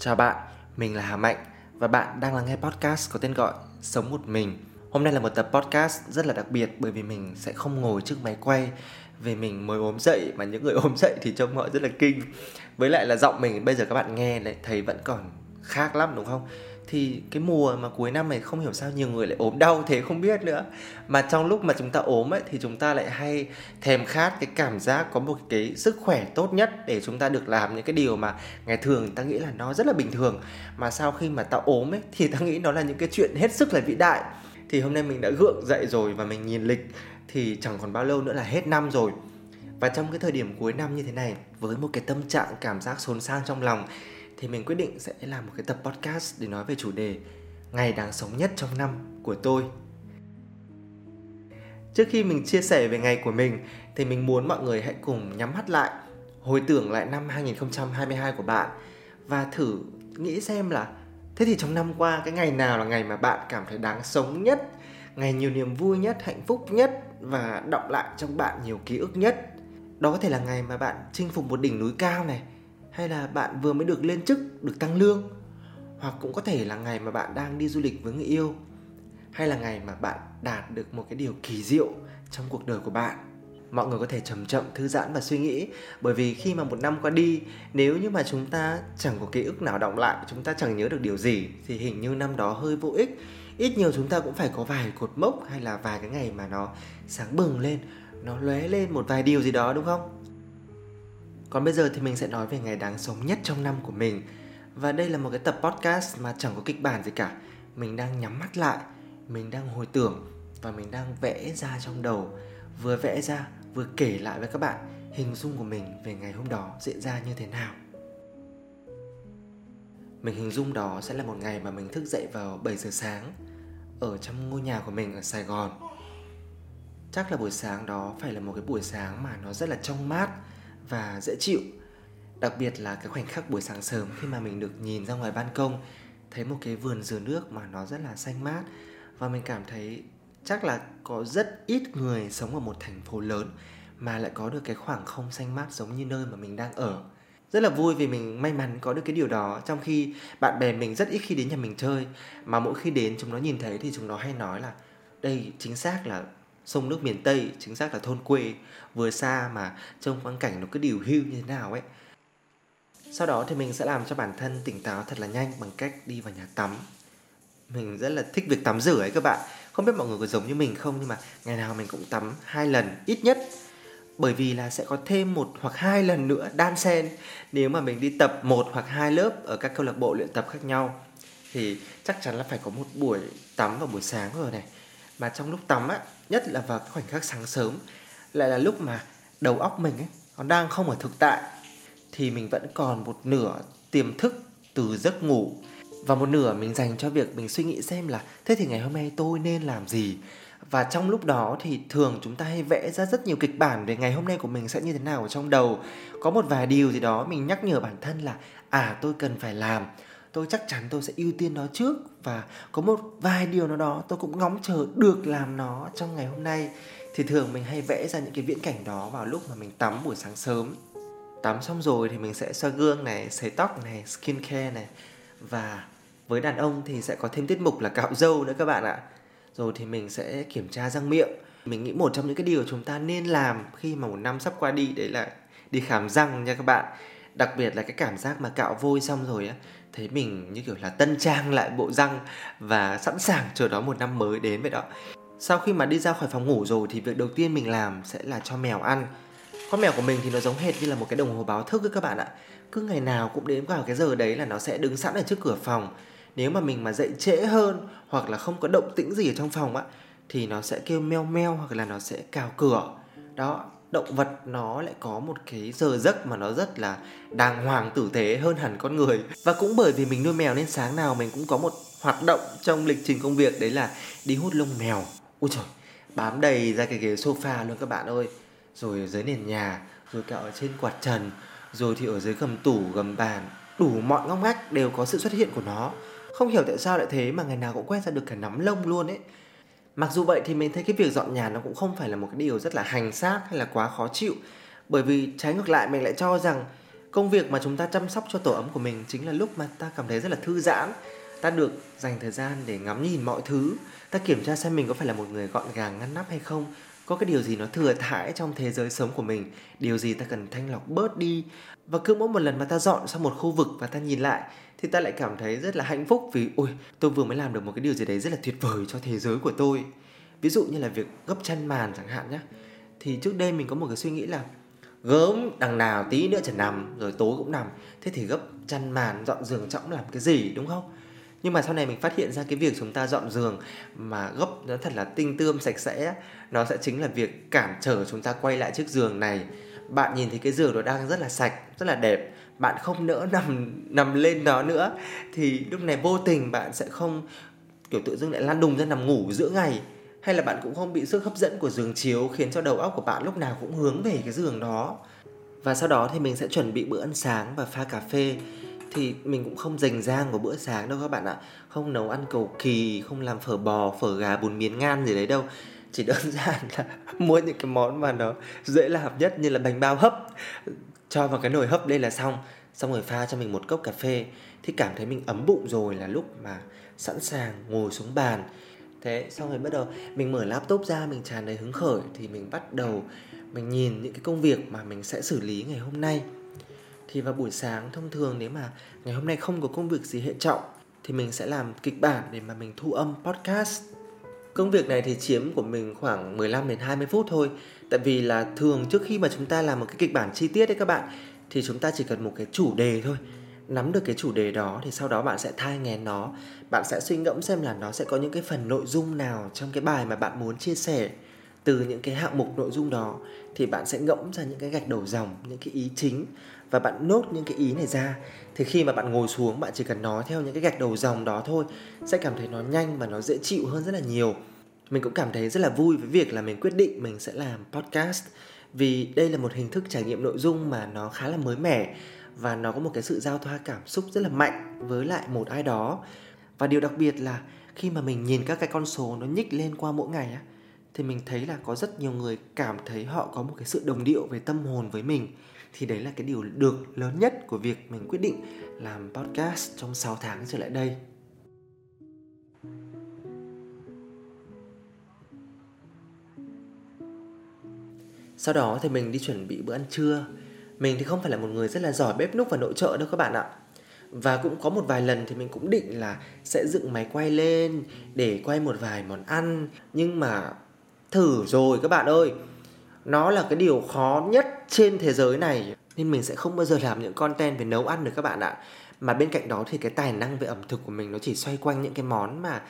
Chào bạn, mình là Hà Mạnh và bạn đang lắng nghe podcast có tên gọi Sống một mình. Hôm nay là một tập podcast rất là đặc biệt bởi vì mình sẽ không ngồi trước máy quay vì mình mới ốm dậy mà những người ốm dậy thì trông họ rất là kinh. Với lại là giọng mình bây giờ các bạn nghe lại thấy vẫn còn khác lắm đúng không? Thì cái mùa mà cuối năm này không hiểu sao nhiều người lại ốm đau thế, không biết nữa. Mà trong lúc mà chúng ta ốm ấy, thì chúng ta lại hay thèm khát cái cảm giác có một cái sức khỏe tốt nhất để chúng ta được làm những cái điều mà ngày thường ta nghĩ là nó rất là bình thường. Mà sau khi mà ta ốm ấy, thì ta nghĩ nó là những cái chuyện hết sức là vĩ đại. Thì hôm nay mình đã gượng dậy rồi và mình nhìn lịch, thì chẳng còn bao lâu nữa là hết năm rồi. Và trong cái thời điểm cuối năm như thế này, với một cái tâm trạng, cảm giác xốn sang trong lòng thì mình quyết định sẽ làm một cái tập podcast để nói về chủ đề ngày đáng sống nhất trong năm của tôi. Trước khi mình chia sẻ về ngày của mình thì mình muốn mọi người hãy cùng nhắm mắt lại, hồi tưởng lại năm 2022 của bạn và thử nghĩ xem là thế thì trong năm qua cái ngày nào là ngày mà bạn cảm thấy đáng sống nhất, ngày nhiều niềm vui nhất, hạnh phúc nhất và động lại trong bạn nhiều ký ức nhất. Đó có thể là ngày mà bạn chinh phục một đỉnh núi cao này, hay là bạn vừa mới được lên chức, được tăng lương? Hoặc cũng có thể là ngày mà bạn đang đi du lịch với người yêu, hay là ngày mà bạn đạt được một cái điều kỳ diệu trong cuộc đời của bạn. Mọi người có thể chậm chậm, thư giãn và suy nghĩ. Bởi vì khi mà một năm qua đi, nếu như mà chúng ta chẳng có ký ức nào động lại, chúng ta chẳng nhớ được điều gì, thì hình như năm đó hơi vô ích. Ít nhiều chúng ta cũng phải có vài cột mốc hay là vài cái ngày mà nó sáng bừng lên, nó lóe lên một vài điều gì đó, đúng không? Còn bây giờ thì mình sẽ nói về ngày đáng sống nhất trong năm của mình. Và đây là một cái tập podcast mà chẳng có kịch bản gì cả. Mình đang nhắm mắt lại, mình đang hồi tưởng Và mình đang vẽ ra trong đầu. Vừa vẽ ra, vừa kể lại với các bạn Hình dung của mình về ngày hôm đó diễn ra như thế nào. Mình hình dung đó sẽ là một ngày mà mình thức dậy vào 7 giờ sáng Ở trong ngôi nhà của mình ở Sài Gòn. Chắc là buổi sáng đó phải là một cái buổi sáng mà nó rất là trong mát và dễ chịu. Đặc biệt là cái khoảnh khắc buổi sáng sớm khi mà mình được nhìn ra ngoài ban công, thấy một cái vườn dừa nước mà nó rất là xanh mát. Và mình cảm thấy chắc là có rất ít người sống ở một thành phố lớn mà lại có được cái khoảng không xanh mát giống như nơi mà mình đang ở. Rất là vui vì mình may mắn có được cái điều đó, trong khi bạn bè mình rất ít khi đến nhà mình chơi. Mà mỗi khi đến chúng nó nhìn thấy thì chúng nó hay nói là, đây, chính xác là sông nước miền Tây, chính xác là thôn quê, vừa xa mà trông quang cảnh nó cứ điều hưu như thế nào ấy. Sau đó thì mình sẽ làm cho bản thân tỉnh táo thật là nhanh bằng cách đi vào nhà tắm. Mình rất là thích việc tắm rửa ấy các bạn. Không biết mọi người có giống như mình không, nhưng mà ngày nào mình cũng tắm hai lần, ít nhất. Bởi vì là sẽ có thêm một hoặc hai lần nữa đan xen. Nếu mà mình đi tập một hoặc hai lớp ở các câu lạc bộ luyện tập khác nhau, thì chắc chắn là phải có một buổi tắm vào buổi sáng rồi này mà trong lúc tắm á, nhất là vào cái khoảnh khắc sáng sớm, lại là lúc mà đầu óc mình ấy còn đang không ở thực tại, thì mình vẫn còn một nửa tiềm thức từ giấc ngủ. Và một nửa mình dành cho việc mình suy nghĩ xem là, thế thì ngày hôm nay tôi nên làm gì? Và trong lúc đó thì thường chúng ta hay vẽ ra rất nhiều kịch bản về ngày hôm nay của mình sẽ như thế nào ở trong đầu. Có một vài điều gì đó mình nhắc nhở bản thân là à tôi cần phải làm tôi chắc chắn tôi sẽ ưu tiên nó trước và có một vài điều nào đó tôi cũng ngóng chờ được làm nó trong ngày hôm nay. Thì thường mình hay vẽ ra những cái viễn cảnh đó vào lúc mà mình tắm buổi sáng sớm. Tắm xong rồi thì mình sẽ xoa gương này, sấy tóc này skin care này. Và với đàn ông thì sẽ có thêm tiết mục là cạo râu nữa các bạn ạ. Rồi thì mình sẽ kiểm tra răng miệng. Mình nghĩ một trong những cái điều chúng ta nên làm khi mà một năm sắp qua đi, đấy là đi khám răng nha các bạn đặc biệt là cái cảm giác mà cạo vôi xong rồi á, thấy mình như kiểu là tân trang lại bộ răng và sẵn sàng chờ đón một năm mới đến vậy đó. Sau khi mà đi ra khỏi phòng ngủ rồi thì việc đầu tiên mình làm sẽ là cho mèo ăn. Con mèo của mình thì nó giống hệt như là một cái đồng hồ báo thức ấy các bạn ạ. Cứ ngày nào cũng đến vào cái giờ đấy là nó sẽ đứng sẵn ở trước cửa phòng. Nếu mà mình mà dậy trễ hơn hoặc là không có động tĩnh gì ở trong phòng á, thì nó sẽ kêu meo meo hoặc là nó sẽ cào cửa. Đó động vật nó lại có một cái giờ giấc mà nó rất là đàng hoàng tử tế hơn hẳn con người. Và cũng bởi vì mình nuôi mèo nên sáng nào mình cũng có một hoạt động trong lịch trình công việc, đấy là đi hút lông mèo. Ui trời bám đầy ra cái ghế sofa luôn các bạn ơi. Rồi ở dưới nền nhà, rồi cả ở trên quạt trần, rồi thì ở dưới gầm tủ, gầm bàn, đủ mọi ngóc ngách đều có sự xuất hiện của nó. Không hiểu tại sao lại thế mà ngày nào cũng quét ra được cả nắm lông luôn ấy mặc dù vậy thì mình thấy cái việc dọn nhà nó cũng không phải là một cái điều rất là hành xác hay là quá khó chịu. Bởi vì trái ngược lại, mình lại cho rằng công việc mà chúng ta chăm sóc cho tổ ấm của mình chính là lúc mà ta cảm thấy rất là thư giãn. Ta được dành thời gian để ngắm nhìn mọi thứ. Ta kiểm tra xem mình có phải là một người gọn gàng, ngăn nắp hay không có cái điều gì nó thừa thãi trong thế giới sống của mình? Điều gì ta cần thanh lọc bớt đi? Và cứ mỗi một lần mà ta dọn sang một khu vực và ta nhìn lại, thì ta lại cảm thấy rất là hạnh phúc vì, ôi, tôi vừa mới làm được một cái điều gì đấy rất là tuyệt vời cho thế giới của tôi. Ví dụ như là việc gấp chăn màn chẳng hạn nhé thì trước đây mình có một cái suy nghĩ là gớm, đằng nào tí nữa chẳng nằm, rồi tối cũng nằm. Thế thì gấp chăn màn, dọn giường trọng làm cái gì, đúng không? Nhưng mà sau này mình phát hiện ra cái việc chúng ta dọn giường mà gấp nó thật là tinh tươm, sạch sẽ, nó sẽ chính là việc cản trở chúng ta quay lại chiếc giường này. Bạn nhìn thấy cái giường nó đang rất là sạch, rất là đẹp, bạn không nỡ nằm nằm lên đó nữa, thì lúc này vô tình bạn sẽ không, kiểu, tự dưng lại lan đùng ra nằm ngủ giữa ngày. Hay là bạn cũng không bị sức hấp dẫn của giường chiếu khiến cho đầu óc của bạn lúc nào cũng hướng về cái giường đó. Và sau đó thì mình sẽ chuẩn bị bữa ăn sáng và pha cà phê thì mình cũng không dành dang vào bữa sáng đâu các bạn ạ. Không nấu ăn cầu kỳ, không làm phở bò, phở gà bún miến ngan gì đấy đâu. Chỉ đơn giản là mua những cái món mà nó dễ làm nhất như là bánh bao hấp. Cho vào cái nồi hấp đây là xong. Xong rồi pha cho mình một cốc cà phê. Thì cảm thấy mình ấm bụng rồi là lúc mà sẵn sàng ngồi xuống bàn. Thế, xong rồi bắt đầu mình mở laptop ra, mình tràn đầy hứng khởi thì mình bắt đầu mình nhìn những cái công việc mà mình sẽ xử lý ngày hôm nay thì vào buổi sáng, thông thường nếu mà ngày hôm nay không có công việc gì hệ trọng, thì mình sẽ làm kịch bản để mà mình thu âm podcast. Công việc này thì chiếm của mình khoảng 15 đến 20 phút thôi. Tại vì là thường trước khi mà chúng ta làm một cái kịch bản chi tiết đấy các bạn, thì chúng ta chỉ cần một cái chủ đề thôi. Nắm được cái chủ đề đó thì sau đó bạn sẽ thai nghén nó. Bạn sẽ suy ngẫm xem là nó sẽ có những cái phần nội dung nào trong cái bài mà bạn muốn chia sẻ từ những cái hạng mục nội dung đó thì bạn sẽ ngẫm ra những cái gạch đầu dòng, những cái ý chính và bạn nốt những cái ý này ra. Thì khi mà bạn ngồi xuống, bạn chỉ cần nói theo những cái gạch đầu dòng đó thôi, sẽ cảm thấy nó nhanh và nó dễ chịu hơn rất là nhiều. Mình cũng cảm thấy rất là vui với việc là mình quyết định mình sẽ làm podcast vì đây là một hình thức trải nghiệm nội dung mà nó khá là mới mẻ và nó có một cái sự giao thoa cảm xúc rất là mạnh với lại một ai đó. Và điều đặc biệt là khi mà mình nhìn các cái con số nó nhích lên qua mỗi ngày á thì mình thấy là có rất nhiều người cảm thấy họ có một cái sự đồng điệu về tâm hồn với mình thì đấy là cái điều được lớn nhất của việc mình quyết định làm podcast trong 6 tháng trở lại đây. Sau đó thì mình đi chuẩn bị bữa ăn trưa. Mình thì không phải là một người rất là giỏi bếp núc và nội trợ đâu các bạn ạ. Và cũng có một vài lần thì mình cũng định là sẽ dựng máy quay lên để quay một vài món ăn Nhưng mà thử rồi các bạn ơi. Nó là cái điều khó nhất trên thế giới này. Nên mình sẽ không bao giờ làm những content về nấu ăn được các bạn ạ. Mà bên cạnh đó thì cái tài năng về ẩm thực của mình nó chỉ xoay quanh những cái món mà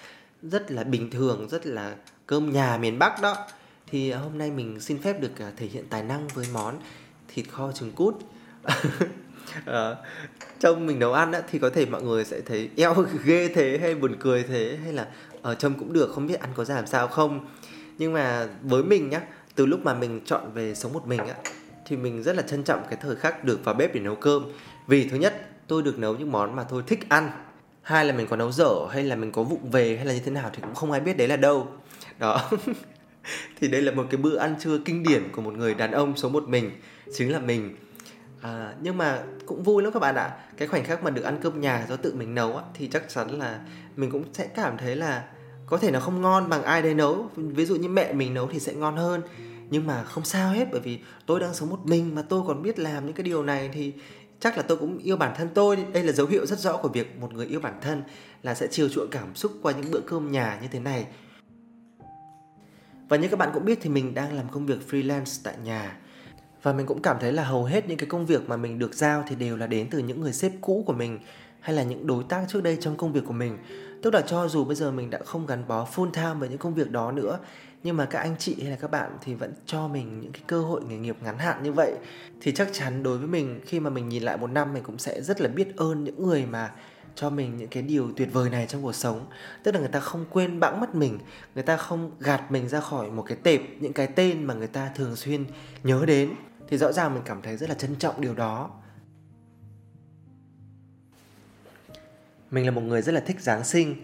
rất là bình thường rất là cơm nhà miền bắc đó. Thì à, hôm nay mình xin phép được à, thể hiện tài năng với món thịt kho trứng cút. À, trông mình nấu ăn á, thì có thể mọi người sẽ thấy eo ghê thế hay buồn cười thế hay là ở trông cũng được không biết ăn có ra làm sao không? Nhưng mà với mình nhá từ lúc mà mình chọn về sống một mình á thì mình rất là trân trọng cái thời khắc được vào bếp để nấu cơm. Vì thứ nhất tôi được nấu những món mà tôi thích ăn. Hai là mình có nấu dở hay là mình có vụng về hay là như thế nào thì cũng không ai biết đấy là đâu. Đó. Thì đây là một cái bữa ăn trưa kinh điển của một người đàn ông sống một mình chính là mình. À, nhưng mà cũng vui lắm các bạn ạ. Cái khoảnh khắc mà được ăn cơm nhà do tự mình nấu á, thì chắc chắn là mình cũng sẽ cảm thấy là có thể nó không ngon bằng ai đấy nấu. Ví dụ như mẹ mình nấu thì sẽ ngon hơn. Nhưng mà không sao hết, bởi vì tôi đang sống một mình mà tôi còn biết làm những cái điều này thì chắc là tôi cũng yêu bản thân tôi. Đây là dấu hiệu rất rõ của việc một người yêu bản thân là sẽ chiều chuộng cảm xúc qua những bữa cơm nhà như thế này. Và như các bạn cũng biết thì mình đang làm công việc freelance tại nhà. Và mình cũng cảm thấy là hầu hết những cái công việc mà mình được giao thì đều là đến từ những người sếp cũ của mình hay là những đối tác trước đây trong công việc của mình tức là cho dù bây giờ mình đã không gắn bó full time với những công việc đó nữa, nhưng mà các anh chị hay là các bạn thì vẫn cho mình những cái cơ hội nghề nghiệp ngắn hạn như vậy, thì chắc chắn đối với mình, khi mà mình nhìn lại một năm mình cũng sẽ rất là biết ơn những người mà cho mình những cái điều tuyệt vời này trong cuộc sống. Tức là người ta không quên bẵng mất mình, người ta không gạt mình ra khỏi một cái tệp, những cái tên mà người ta thường xuyên nhớ đến. Thì rõ ràng mình cảm thấy rất là trân trọng điều đó. Mình là một người rất là thích giáng sinh.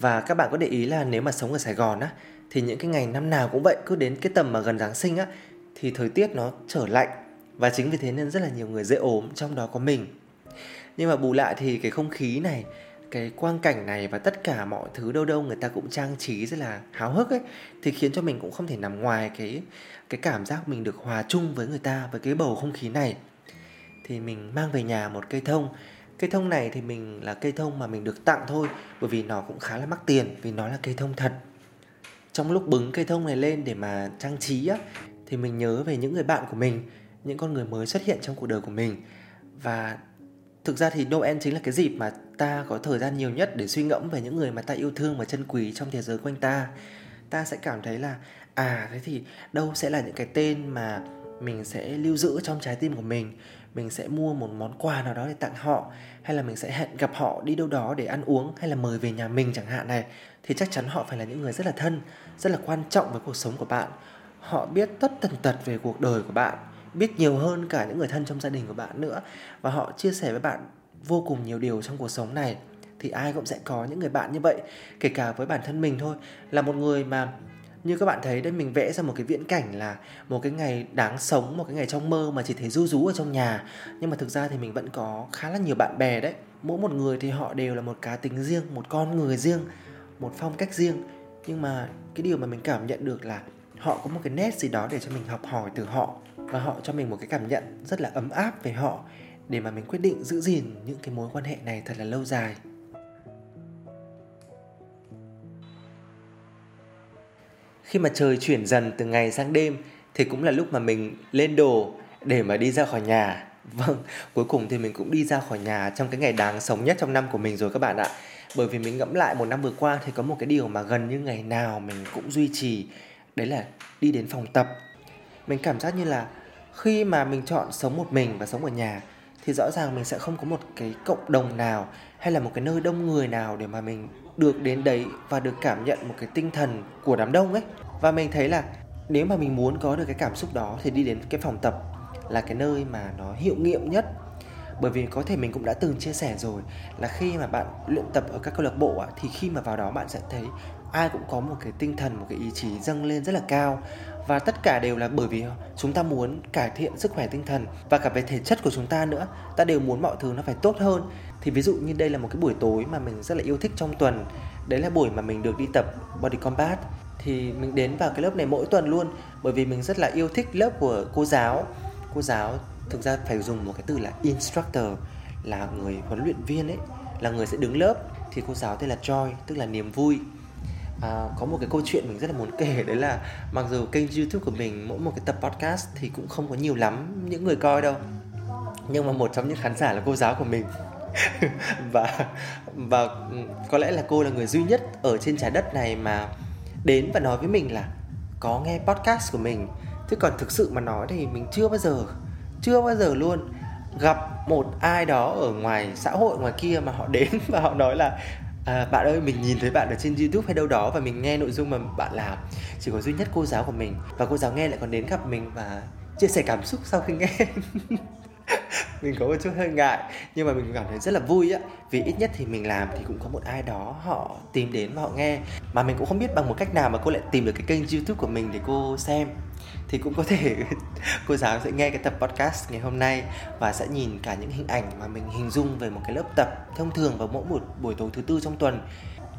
Và các bạn có để ý là nếu mà sống ở sài gòn á, thì những cái ngày năm nào cũng vậy, cứ đến cái tầm mà gần giáng sinh á, thì thời tiết nó trở lạnh. Và chính vì thế nên rất là nhiều người dễ ốm, trong đó có mình. Nhưng mà bù lại thì cái không khí này, cái quang cảnh này và tất cả mọi thứ đâu đâu người ta cũng trang trí rất là háo hức ấy, thì khiến cho mình cũng không thể nằm ngoài cái cái cảm giác mình được hòa chung với người ta, với cái bầu không khí này. Thì mình mang về nhà một cây thông cây thông này thì mình là cây thông mà mình được tặng thôi, bởi vì nó cũng khá là mắc tiền, vì nó là cây thông thật. Trong lúc bứng cây thông này lên để mà trang trí á, thì mình nhớ về những người bạn của mình, những con người mới xuất hiện trong cuộc đời của mình. Và thực ra thì Noel chính là cái dịp mà ta có thời gian nhiều nhất để suy ngẫm về những người mà ta yêu thương và trân quý trong thế giới quanh ta. Ta sẽ cảm thấy là à thế thì đâu sẽ là những cái tên mà mình sẽ lưu giữ trong trái tim của mình mình sẽ mua một món quà nào đó để tặng họ, hay là mình sẽ hẹn gặp họ đi đâu đó để ăn uống hay là mời về nhà mình chẳng hạn này, thì chắc chắn họ phải là những người rất là thân, rất là quan trọng với cuộc sống của bạn. Họ biết tất tần tật về cuộc đời của bạn, biết nhiều hơn cả những người thân trong gia đình của bạn nữa, và họ chia sẻ với bạn vô cùng nhiều điều trong cuộc sống này. Thì ai cũng sẽ có những người bạn như vậy, kể cả với bản thân mình thôi, là một người mà như các bạn thấy đây, mình vẽ ra một cái viễn cảnh là một cái ngày đáng sống, một cái ngày trong mơ mà chỉ thấy ru rú ở trong nhà. Nhưng mà thực ra thì mình vẫn có khá là nhiều bạn bè đấy. Mỗi một người thì họ đều là một cá tính riêng, một con người riêng, một phong cách riêng. Nhưng mà cái điều mà mình cảm nhận được là họ có một cái nét gì đó để cho mình học hỏi từ họ. Và họ cho mình một cái cảm nhận rất là ấm áp về họ để mà mình quyết định giữ gìn những cái mối quan hệ này thật là lâu dài. Khi mà trời chuyển dần từ ngày sang đêm, thì cũng là lúc mà mình lên đồ để mà đi ra khỏi nhà. Vâng cuối cùng thì mình cũng đi ra khỏi nhà trong cái ngày đáng sống nhất trong năm của mình rồi các bạn ạ. Bởi vì mình ngẫm lại một năm vừa qua thì có một cái điều mà gần như ngày nào mình cũng duy trì, đấy là đi đến phòng tập. Mình cảm giác như là khi mà mình chọn sống một mình và sống ở nhà thì rõ ràng mình sẽ không có một cái cộng đồng nào hay là một cái nơi đông người nào để mà mình được đến đấy và được cảm nhận một cái tinh thần của đám đông ấy. Và mình thấy là nếu mà mình muốn có được cái cảm xúc đó thì đi đến cái phòng tập là cái nơi mà nó hiệu nghiệm nhất. Bởi vì có thể mình cũng đã từng chia sẻ rồi là khi mà bạn luyện tập ở các câu lạc bộ thì khi mà vào đó bạn sẽ thấy ai cũng có một cái tinh thần, một cái ý chí dâng lên rất là cao. Và tất cả đều là bởi vì chúng ta muốn cải thiện sức khỏe tinh thần. Và cả về thể chất của chúng ta nữa, ta đều muốn mọi thứ nó phải tốt hơn. Thì ví dụ như đây là một cái buổi tối mà mình rất là yêu thích trong tuần. Đấy là buổi mà mình được đi tập body combat. Thì mình đến vào cái lớp này mỗi tuần luôn, bởi vì mình rất là yêu thích lớp của cô giáo. Cô giáo thực ra phải dùng một cái từ là instructor, là người huấn luyện viên ấy, là người sẽ đứng lớp. Thì cô giáo tên là joy, tức là niềm vui à, có một cái câu chuyện mình rất là muốn kể đấy là mặc dù kênh youtube của mình mỗi một cái tập podcast thì cũng không có nhiều lắm những người coi đâu. Nhưng mà một trong những khán giả là cô giáo của mình. Và và ừ, có lẽ là cô là người duy nhất ở trên trái đất này mà đến và nói với mình là có nghe podcast của mình. Chứ còn thực sự mà nói thì mình chưa bao giờ chưa bao giờ luôn gặp một ai đó ở ngoài xã hội ngoài kia mà họ đến và họ nói là à, bạn ơi mình nhìn thấy bạn ở trên youtube hay đâu đó và mình nghe nội dung mà bạn làm. Chỉ có duy nhất cô giáo của mình. Và cô giáo nghe lại còn đến gặp mình và chia sẻ cảm xúc sau khi nghe. mình có một chút hơi ngại nhưng mà mình cảm thấy rất là vui á. Vì ít nhất thì mình làm thì cũng có một ai đó họ tìm đến và họ nghe. Mà mình cũng không biết bằng một cách nào mà cô lại tìm được cái kênh youtube của mình để cô xem. Thì cũng có thể cô giáo sẽ nghe cái tập podcast ngày hôm nay và sẽ nhìn cả những hình ảnh mà mình hình dung về một cái lớp tập thông thường vào mỗi một buổi tối thứ tư trong tuần.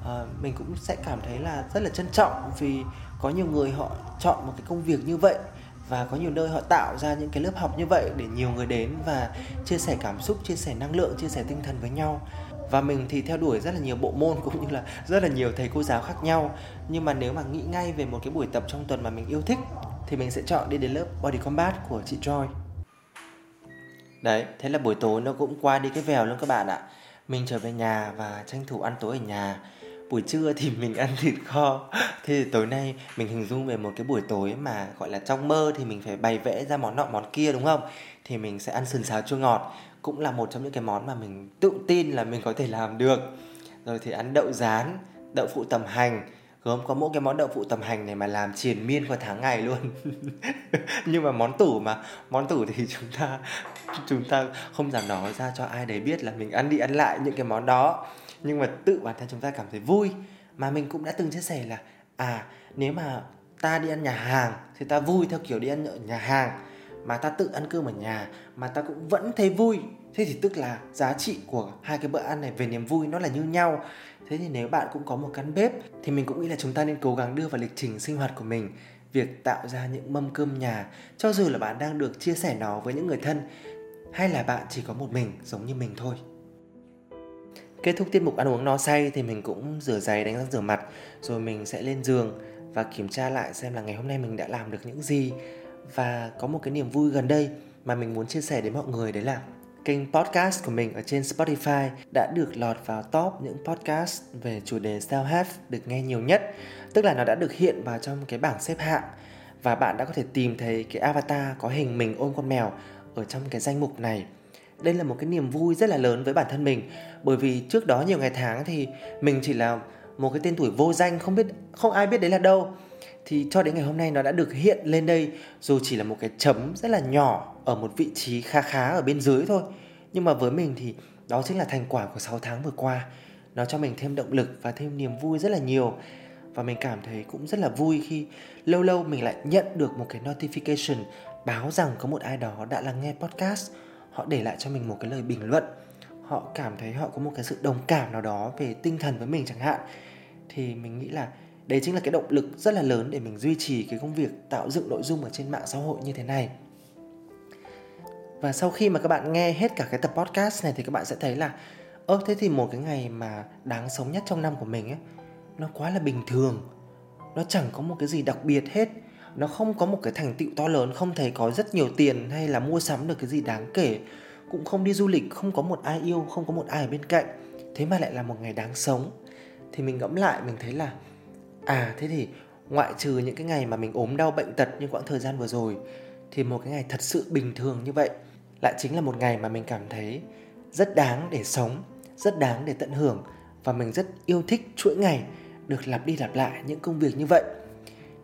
À, mình cũng sẽ cảm thấy là rất là trân trọng vì có nhiều người họ chọn một cái công việc như vậy và có nhiều nơi họ tạo ra những cái lớp học như vậy để nhiều người đến và chia sẻ cảm xúc, chia sẻ năng lượng, chia sẻ tinh thần với nhau. Và mình thì theo đuổi rất là nhiều bộ môn cũng như là rất là nhiều thầy cô giáo khác nhau. Nhưng mà nếu mà nghĩ ngay về một cái buổi tập trong tuần mà mình yêu thích, thì mình sẽ chọn đi đến lớp body combat của chị Joy. Đấy, thế là buổi tối nó cũng qua đi cái vèo luôn các bạn ạ. Mình trở về nhà và tranh thủ ăn tối ở nhà buổi trưa thì mình ăn thịt kho. Thế thì tối nay mình hình dung về một cái buổi tối mà, gọi là, trong mơ thì mình phải bày vẽ ra món nọ, món kia, đúng không? Thì mình sẽ ăn sườn xào chua ngọt. Cũng là một trong những cái món mà mình tự tin là mình có thể làm được. Rồi thì ăn đậu rán, đậu phụ tầm hành. Gớm có mỗi cái món đậu phụ tầm hành này mà làm triền miên qua tháng ngày luôn. Nhưng mà món tủ mà, món tủ thì chúng ta chúng ta không dám nói ra cho ai đấy biết là mình ăn đi ăn lại những cái món đó nhưng mà tự bản thân chúng ta cảm thấy vui. Mà mình cũng đã từng chia sẻ là à nếu mà ta đi ăn nhà hàng thì ta vui theo kiểu đi ăn ở nhà hàng. Mà ta tự ăn cơm ở nhà mà ta cũng vẫn thấy vui. Thế thì tức là giá trị của hai cái bữa ăn này về niềm vui nó là như nhau. Thế thì nếu bạn cũng có một căn bếp thì mình cũng nghĩ là chúng ta nên cố gắng đưa vào lịch trình sinh hoạt của mình. Việc tạo ra những mâm cơm nhà, cho dù là bạn đang được chia sẻ nó với những người thân hay là bạn chỉ có một mình giống như mình thôi kết thúc tiết mục ăn uống no say thì mình cũng rửa giày, đánh răng rửa mặt, rồi mình sẽ lên giường và kiểm tra lại xem là ngày hôm nay mình đã làm được những gì và có một cái niềm vui gần đây mà mình muốn chia sẻ đến mọi người, đấy là kênh podcast của mình ở trên Spotify đã được lọt vào top những podcast về chủ đề self-help được nghe nhiều nhất. Tức là nó đã được hiện vào trong cái bảng xếp hạng và bạn đã có thể tìm thấy cái avatar có hình mình ôm con mèo ở trong cái danh mục này. Đây là một cái niềm vui rất là lớn với bản thân mình. Bởi vì trước đó nhiều ngày tháng thì mình chỉ là một cái tên tuổi vô danh, không biết, không ai biết đấy là đâu. Thì cho đến ngày hôm nay nó đã được hiện lên đây, dù chỉ là một cái chấm rất là nhỏ ở một vị trí khá khá ở bên dưới thôi. Nhưng mà với mình thì đó chính là thành quả của 6 tháng vừa qua. Nó cho mình thêm động lực và thêm niềm vui rất là nhiều. Và mình cảm thấy cũng rất là vui khi lâu lâu mình lại nhận được một cái notification báo rằng có một ai đó đã lắng nghe podcast họ để lại cho mình một cái lời bình luận. Họ cảm thấy họ có một cái sự đồng cảm nào đó về tinh thần với mình chẳng hạn. Thì mình nghĩ là đấy chính là cái động lực rất là lớn để mình duy trì cái công việc tạo dựng nội dung ở trên mạng xã hội như thế này. Và sau khi mà các bạn nghe hết cả cái tập podcast này thì các bạn sẽ thấy là, ơ, thế thì một cái ngày mà đáng sống nhất trong năm của mình ấy, nó quá là bình thường. Nó chẳng có một cái gì đặc biệt hết nó không có một cái thành tựu to lớn, không thấy có rất nhiều tiền hay là mua sắm được cái gì đáng kể. Cũng không đi du lịch, không có một ai yêu, không có một ai ở bên cạnh. Thế mà lại là một ngày đáng sống. Thì mình ngẫm lại, mình thấy là à thế thì ngoại trừ những cái ngày mà mình ốm đau bệnh tật như quãng thời gian vừa rồi, thì một cái ngày thật sự bình thường như vậy lại chính là một ngày mà mình cảm thấy rất đáng để sống, rất đáng để tận hưởng. Và mình rất yêu thích chuỗi ngày được lặp đi lặp lại những công việc như vậy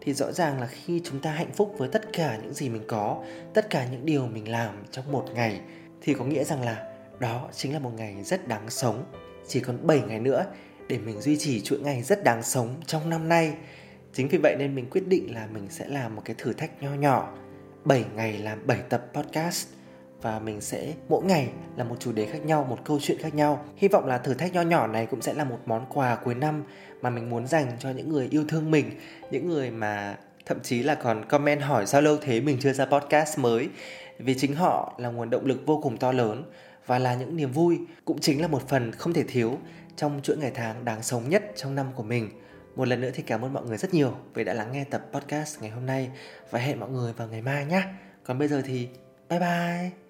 thì rõ ràng là khi chúng ta hạnh phúc với tất cả những gì mình có, tất cả những điều mình làm trong một ngày, thì có nghĩa rằng là đó chính là một ngày rất đáng sống. Chỉ còn 7 ngày nữa để mình duy trì chuỗi ngày rất đáng sống trong năm nay. Chính vì vậy nên mình quyết định là mình sẽ làm một cái thử thách nho nhỏ. 7 ngày làm 7 tập podcast và mình sẽ mỗi ngày là một chủ đề khác nhau, một câu chuyện khác nhau. Hy vọng là thử thách nho nhỏ này cũng sẽ là một món quà cuối năm mà mình muốn dành cho những người yêu thương mình, những người mà thậm chí là còn comment hỏi sao lâu thế mình chưa ra podcast mới vì chính họ là nguồn động lực vô cùng to lớn và là những niềm vui cũng chính là một phần không thể thiếu trong chuỗi ngày tháng đáng sống nhất trong năm của mình. Một lần nữa thì cảm ơn mọi người rất nhiều vì đã lắng nghe tập podcast ngày hôm nay và hẹn mọi người vào ngày mai nhé. Còn bây giờ thì bye bye.